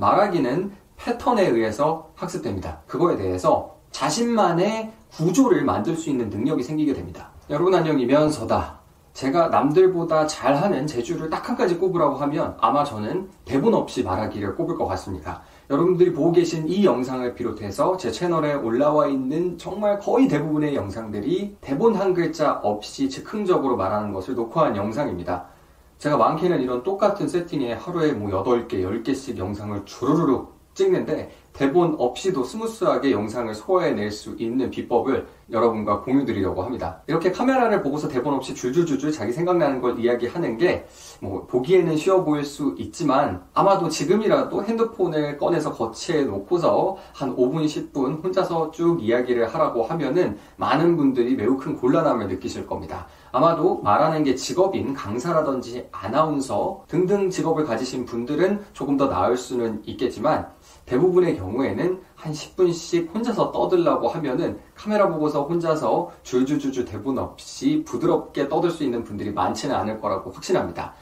말하기는 패턴에 의해서 학습됩니다. 그거에 대해서 자신만의 구조를 만들 수 있는 능력이 생기게 됩니다. 여러분 안녕 이면서다. 제가 남들보다 잘하는 재주를 딱 한 가지 꼽으라고 하면 아마 저는 대본 없이 말하기를 꼽을 것 같습니다. 여러분들이 보고 계신 이 영상을 비롯해서 제 채널에 올라와 있는 정말 거의 대부분의 영상들이 대본 한 글자 없이 즉흥적으로 말하는 것을 녹화한 영상입니다. 제가 많게는 이런 똑같은 세팅에 하루에 뭐 8개, 10개씩 영상을 주르르르 찍는데 대본 없이도 스무스하게 영상을 소화해낼 수 있는 비법을 여러분과 공유드리려고 합니다. 이렇게 카메라를 보고서 대본 없이 줄줄줄줄 자기 생각나는 걸 이야기하는 게 뭐 보기에는 쉬워 보일 수 있지만 아마도 지금이라도 핸드폰을 꺼내서 거치해 놓고서 한 5분, 10분 혼자서 쭉 이야기를 하라고 하면은 많은 분들이 매우 큰 곤란함을 느끼실 겁니다. 아마도 말하는 게 직업인 강사라든지 아나운서 등등 직업을 가지신 분들은 조금 더 나을 수는 있겠지만 대부분의 경우에는 한 10분씩 혼자서 떠들라고 하면은 카메라 보고서 혼자서 줄줄줄줄 대본 없이 부드럽게 떠들 수 있는 분들이 많지는 않을 거라고 확신합니다.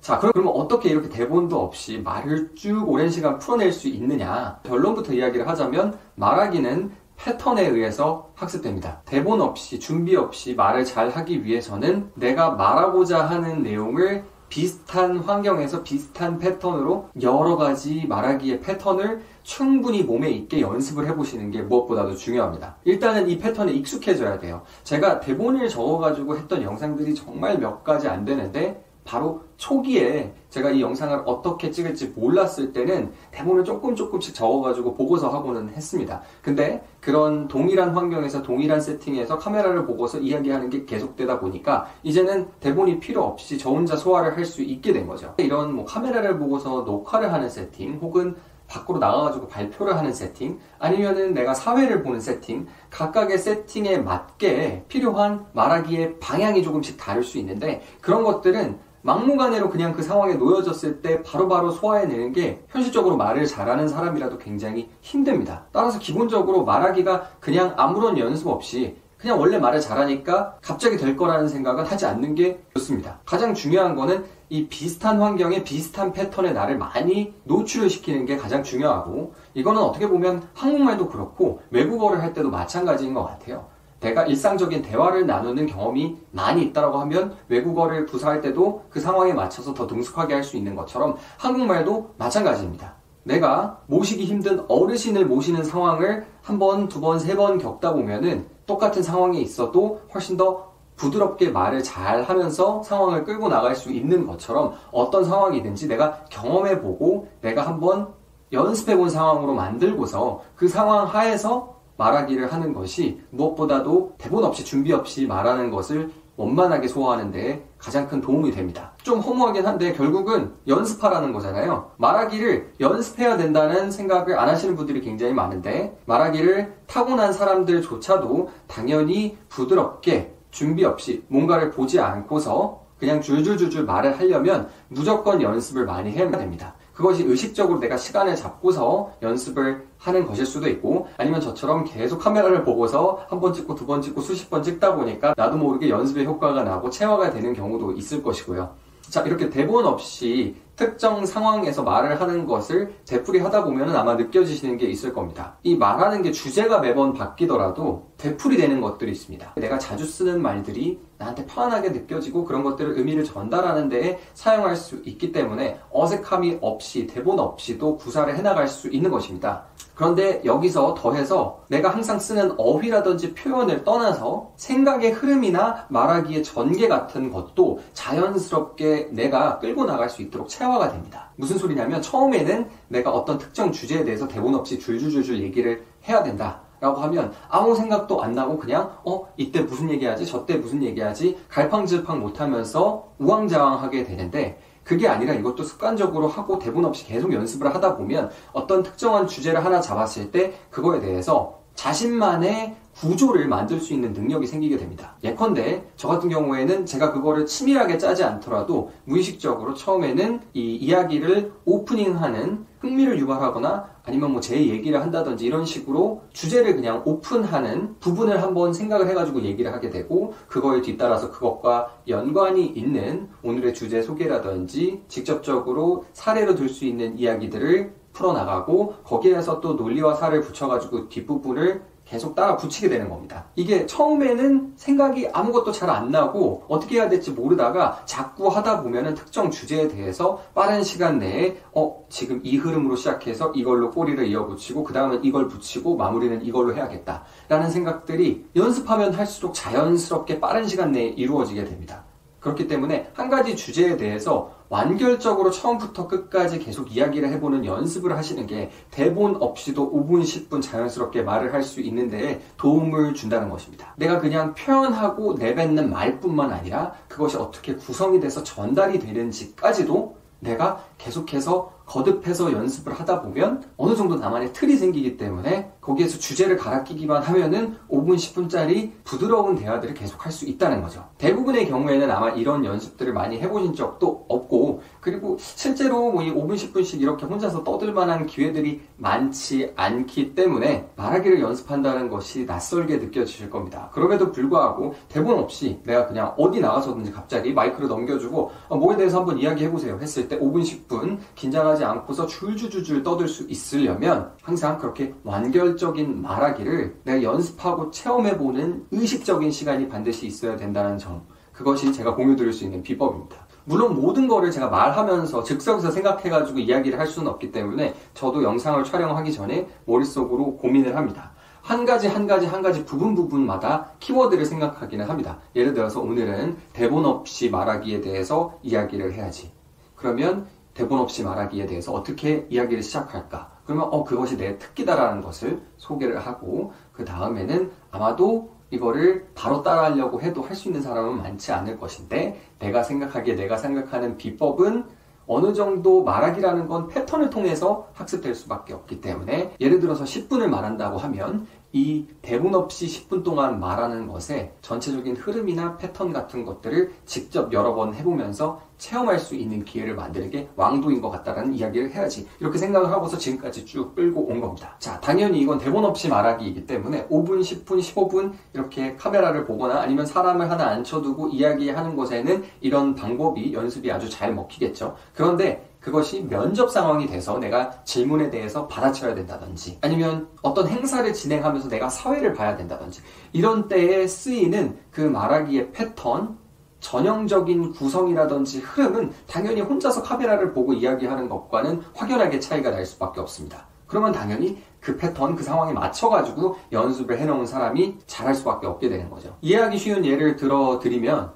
자, 그러면 어떻게 이렇게 대본도 없이 말을 쭉 오랜 시간 풀어낼 수 있느냐? 결론부터 이야기를 하자면 말하기는 패턴에 의해서 학습됩니다. 대본 없이, 준비 없이 말을 잘 하기 위해서는 내가 말하고자 하는 내용을 비슷한 환경에서 비슷한 패턴으로 여러 가지 말하기의 패턴을 충분히 몸에 있게 연습을 해보시는 게 무엇보다도 중요합니다. 일단은 이 패턴에 익숙해져야 돼요. 제가 대본을 적어가지고 했던 영상들이 정말 몇 가지 안 되는데 바로 초기에 제가 이 영상을 어떻게 찍을지 몰랐을 때는 대본을 조금 조금씩 적어가지고 보고서 하고는 했습니다. 근데 그런 동일한 환경에서 동일한 세팅에서 카메라를 보고서 이야기하는 게 계속되다 보니까 이제는 대본이 필요 없이 저 혼자 소화를 할 수 있게 된 거죠. 이런 뭐 카메라를 보고서 녹화를 하는 세팅 혹은 밖으로 나가가지고 발표를 하는 세팅 아니면은 내가 사회를 보는 세팅 각각의 세팅에 맞게 필요한 말하기의 방향이 조금씩 다를 수 있는데 그런 것들은 막무가내로 그냥 그 상황에 놓여졌을 때 바로바로 소화해내는 게 현실적으로 말을 잘하는 사람이라도 굉장히 힘듭니다. 따라서 기본적으로 말하기가 그냥 아무런 연습 없이 그냥 원래 말을 잘하니까 갑자기 될 거라는 생각은 하지 않는 게 좋습니다. 가장 중요한 거는 이 비슷한 환경에 비슷한 패턴에 나를 많이 노출을 시키는 게 가장 중요하고 이거는 어떻게 보면 한국말도 그렇고 외국어를 할 때도 마찬가지인 것 같아요. 내가 일상적인 대화를 나누는 경험이 많이 있다고 하면 외국어를 구사할 때도 그 상황에 맞춰서 더 능숙하게 할 수 있는 것처럼 한국말도 마찬가지입니다. 내가 모시기 힘든 어르신을 모시는 상황을 한 번, 두 번, 세 번 겪다 보면은 똑같은 상황에 있어도 훨씬 더 부드럽게 말을 잘 하면서 상황을 끌고 나갈 수 있는 것처럼 어떤 상황이든지 내가 경험해 보고 내가 한번 연습해 본 상황으로 만들고서 그 상황 하에서 말하기를 하는 것이 무엇보다도 대본 없이 준비 없이 말하는 것을 원만하게 소화하는 데 가장 큰 도움이 됩니다. 좀 허무하긴 한데 결국은 연습하라는 거잖아요. 말하기를 연습해야 된다는 생각을 안 하시는 분들이 굉장히 많은데 말하기를 타고난 사람들조차도 당연히 부드럽게 준비 없이 뭔가를 보지 않고서 그냥 줄줄줄줄 말을 하려면 무조건 연습을 많이 해야 됩니다. 그것이 의식적으로 내가 시간을 잡고서 연습을 하는 것일 수도 있고 아니면 저처럼 계속 카메라를 보고서 한 번 찍고 두 번 찍고 수십 번 찍다 보니까 나도 모르게 연습의 효과가 나고 체화가 되는 경우도 있을 것이고요. 자, 이렇게 대본 없이 특정 상황에서 말을 하는 것을 되풀이 하다 보면 아마 느껴지시는 게 있을 겁니다. 이 말하는 게 주제가 매번 바뀌더라도 되풀이 되는 것들이 있습니다. 내가 자주 쓰는 말들이 나한테 편안하게 느껴지고 그런 것들을 의미를 전달하는 데에 사용할 수 있기 때문에 어색함이 없이 대본 없이도 구사를 해나갈 수 있는 것입니다. 그런데 여기서 더해서 내가 항상 쓰는 어휘라든지 표현을 떠나서 생각의 흐름이나 말하기의 전개 같은 것도 자연스럽게 내가 끌고 나갈 수 있도록 체화가 됩니다. 무슨 소리냐면 처음에는 내가 어떤 특정 주제에 대해서 대본 없이 줄줄줄줄 얘기를 해야 된다. 라고 하면 아무 생각도 안 나고 그냥 어 이때 무슨 얘기하지? 저때 무슨 얘기하지? 갈팡질팡 못하면서 우왕좌왕하게 되는데 그게 아니라 이것도 습관적으로 하고 대본 없이 계속 연습을 하다 보면 어떤 특정한 주제를 하나 잡았을 때 그거에 대해서 자신만의 구조를 만들 수 있는 능력이 생기게 됩니다. 예컨대 저 같은 경우에는 제가 그거를 치밀하게 짜지 않더라도 무의식적으로 처음에는 이 이야기를 오프닝하는 흥미를 유발하거나 아니면 뭐 제 얘기를 한다든지 이런 식으로 주제를 그냥 오픈하는 부분을 한번 생각을 해가지고 얘기를 하게 되고 그거에 뒤따라서 그것과 연관이 있는 오늘의 주제 소개라든지 직접적으로 사례로 들 수 있는 이야기들을 풀어나가고 거기에서 또 논리와 사를 붙여가지고 뒷부분을 계속 따라 붙이게 되는 겁니다. 이게 처음에는 생각이 아무것도 잘 안 나고 어떻게 해야 될지 모르다가 자꾸 하다 보면은 특정 주제에 대해서 빠른 시간 내에 어 지금 이 흐름으로 시작해서 이걸로 꼬리를 이어붙이고 그 다음은 이걸 붙이고 마무리는 이걸로 해야겠다 라는 생각들이 연습하면 할수록 자연스럽게 빠른 시간 내에 이루어지게 됩니다. 그렇기 때문에 한 가지 주제에 대해서 완결적으로 처음부터 끝까지 계속 이야기를 해보는 연습을 하시는 게 대본 없이도 5분, 10분 자연스럽게 말을 할 수 있는데 도움을 준다는 것입니다. 내가 그냥 표현하고 내뱉는 말뿐만 아니라 그것이 어떻게 구성이 돼서 전달이 되는지까지도 내가 계속해서 거듭해서 연습을 하다 보면 어느 정도 나만의 틀이 생기기 때문에 거기에서 주제를 갈아 끼기만 하면은 5분, 10분짜리 부드러운 대화들을 계속 할 수 있다는 거죠. 대부분의 경우에는 아마 이런 연습들을 많이 해보신 적도 없고, 그리고 실제로 뭐 이 5분, 10분씩 이렇게 혼자서 떠들 만한 기회들이 많지 않기 때문에 말하기를 연습한다는 것이 낯설게 느껴지실 겁니다. 그럼에도 불구하고 대본 없이 내가 그냥 어디 나가서든지 갑자기 마이크를 넘겨주고 어, 뭐에 대해서 한번 이야기해보세요 했을 때 5분, 10분 긴장하지 않고서 줄줄줄줄 떠들 수 있으려면 항상 그렇게 완결적인 말하기를 내가 연습하고 체험해보는 의식적인 시간이 반드시 있어야 된다는 점. 그것이 제가 공유 드릴 수 있는 비법입니다. 물론 모든 거를 제가 말하면서 즉석에서 생각해가지고 이야기를 할 수는 없기 때문에 저도 영상을 촬영하기 전에 머릿속으로 고민을 합니다. 한 가지 한 가지 한 가지 부분 부분마다 키워드를 생각하기는 합니다. 예를 들어서 오늘은 대본 없이 말하기에 대해서 이야기를 해야지. 그러면 대본 없이 말하기에 대해서 어떻게 이야기를 시작할까? 그러면 어 그것이 내 특기다라는 것을 소개를 하고 그 다음에는 아마도 이거를 바로 따라하려고 해도 할 수 있는 사람은 많지 않을 것인데 내가 생각하기에 내가 생각하는 비법은 어느 정도 말하기라는 건 패턴을 통해서 학습될 수밖에 없기 때문에 예를 들어서 10분을 말한다고 하면 이 대본 없이 10분 동안 말하는 것에 전체적인 흐름이나 패턴 같은 것들을 직접 여러 번 해보면서 체험할 수 있는 기회를 만드는 게 왕도인 것 같다라는 이야기를 해야지 이렇게 생각을 하고서 지금까지 쭉 끌고 온 겁니다. 자, 당연히 이건 대본 없이 말하기이기 때문에 5분, 10분, 15분 이렇게 카메라를 보거나 아니면 사람을 하나 앉혀두고 이야기하는 것에는 이런 방법이 연습이 아주 잘 먹히겠죠. 그런데 그것이 면접 상황이 돼서 내가 질문에 대해서 받아쳐야 된다든지 아니면 어떤 행사를 진행하면서 내가 사회를 봐야 된다든지 이런 때에 쓰이는 그 말하기의 패턴 전형적인 구성이라든지 흐름은 당연히 혼자서 카메라를 보고 이야기하는 것과는 확연하게 차이가 날 수밖에 없습니다. 그러면 당연히 그 패턴, 그 상황에 맞춰가지고 연습을 해놓은 사람이 잘할 수밖에 없게 되는 거죠. 이해하기 쉬운 예를 들어드리면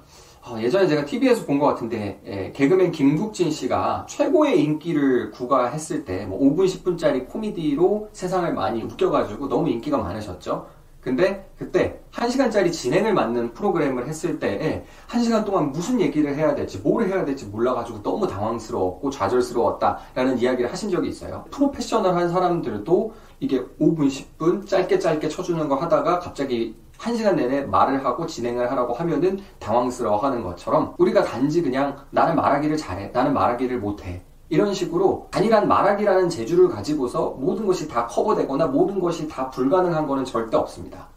어, 예전에 제가 TV에서 본 것 같은데 예, 개그맨 김국진 씨가 최고의 인기를 구가했을 때 뭐 5분 10분짜리 코미디로 세상을 많이 웃겨가지고 너무 인기가 많으셨죠. 근데 그때 1시간짜리 진행을 맡는 프로그램을 했을 때 1시간 동안 무슨 얘기를 해야 될지 뭘 해야 될지 몰라가지고 너무 당황스러웠고 좌절스러웠다라는 이야기를 하신 적이 있어요. 프로페셔널한 사람들도 이게 5분 10분 짧게 짧게 쳐주는 거 하다가 갑자기 한 시간 내내 말을 하고 진행을 하라고 하면은 당황스러워 하는 것처럼 우리가 단지 그냥 나는 말하기를 잘해. 나는 말하기를 못해. 이런 식으로 단일한 말하기라는 재주를 가지고서 모든 것이 다 커버되거나 모든 것이 다 불가능한 것은 절대 없습니다.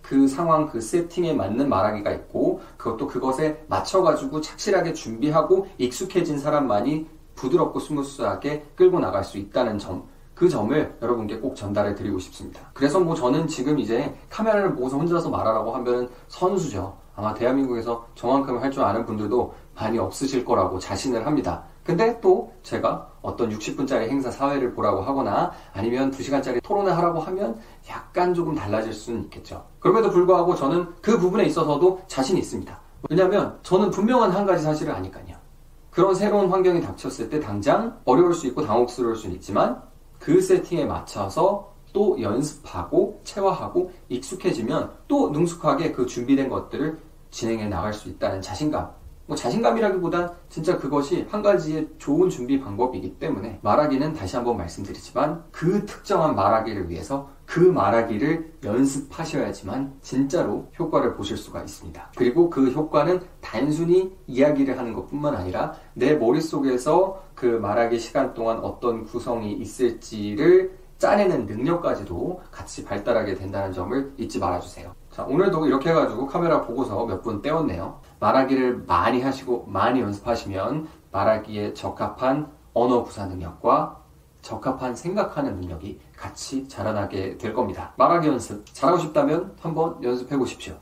그 상황, 그 세팅에 맞는 말하기가 있고 그것도 그것에 맞춰가지고 착실하게 준비하고 익숙해진 사람만이 부드럽고 스무스하게 끌고 나갈 수 있다는 점 그 점을 여러분께 꼭 전달해 드리고 싶습니다. 그래서 뭐 저는 지금 이제 카메라를 보고서 혼자서 말하라고 하면 선수죠. 아마 대한민국에서 저만큼 할 줄 아는 분들도 많이 없으실 거라고 자신을 합니다. 근데 또 제가 어떤 60분짜리 행사 사회를 보라고 하거나 아니면 2시간짜리 토론을 하라고 하면 약간 조금 달라질 수는 있겠죠. 그럼에도 불구하고 저는 그 부분에 있어서도 자신이 있습니다. 왜냐면 저는 분명한 한 가지 사실을 아니까요. 그런 새로운 환경이 닥쳤을 때 당장 어려울 수 있고 당혹스러울 수는 있지만 그 세팅에 맞춰서 또 연습하고 체화하고 익숙해지면 또 능숙하게 그 준비된 것들을 진행해 나갈 수 있다는 자신감 뭐 자신감이라기보단 진짜 그것이 한 가지의 좋은 준비 방법이기 때문에 말하기는 다시 한번 말씀드리지만 그 특정한 말하기를 위해서 그 말하기를 연습하셔야지만 진짜로 효과를 보실 수가 있습니다. 그리고 그 효과는 단순히 이야기를 하는 것 뿐만 아니라 내 머릿속에서 그 말하기 시간 동안 어떤 구성이 있을지를 짜내는 능력까지도 같이 발달하게 된다는 점을 잊지 말아주세요. 자, 오늘도 이렇게 해가지고 카메라 보고서 몇 분 떼었네요. 말하기를 많이 하시고 많이 연습하시면 말하기에 적합한 언어 구사 능력과 적합한 생각하는 능력이 같이 자라나게 될 겁니다. 말하기 연습 잘하고 싶다면 한번 연습해 보십시오.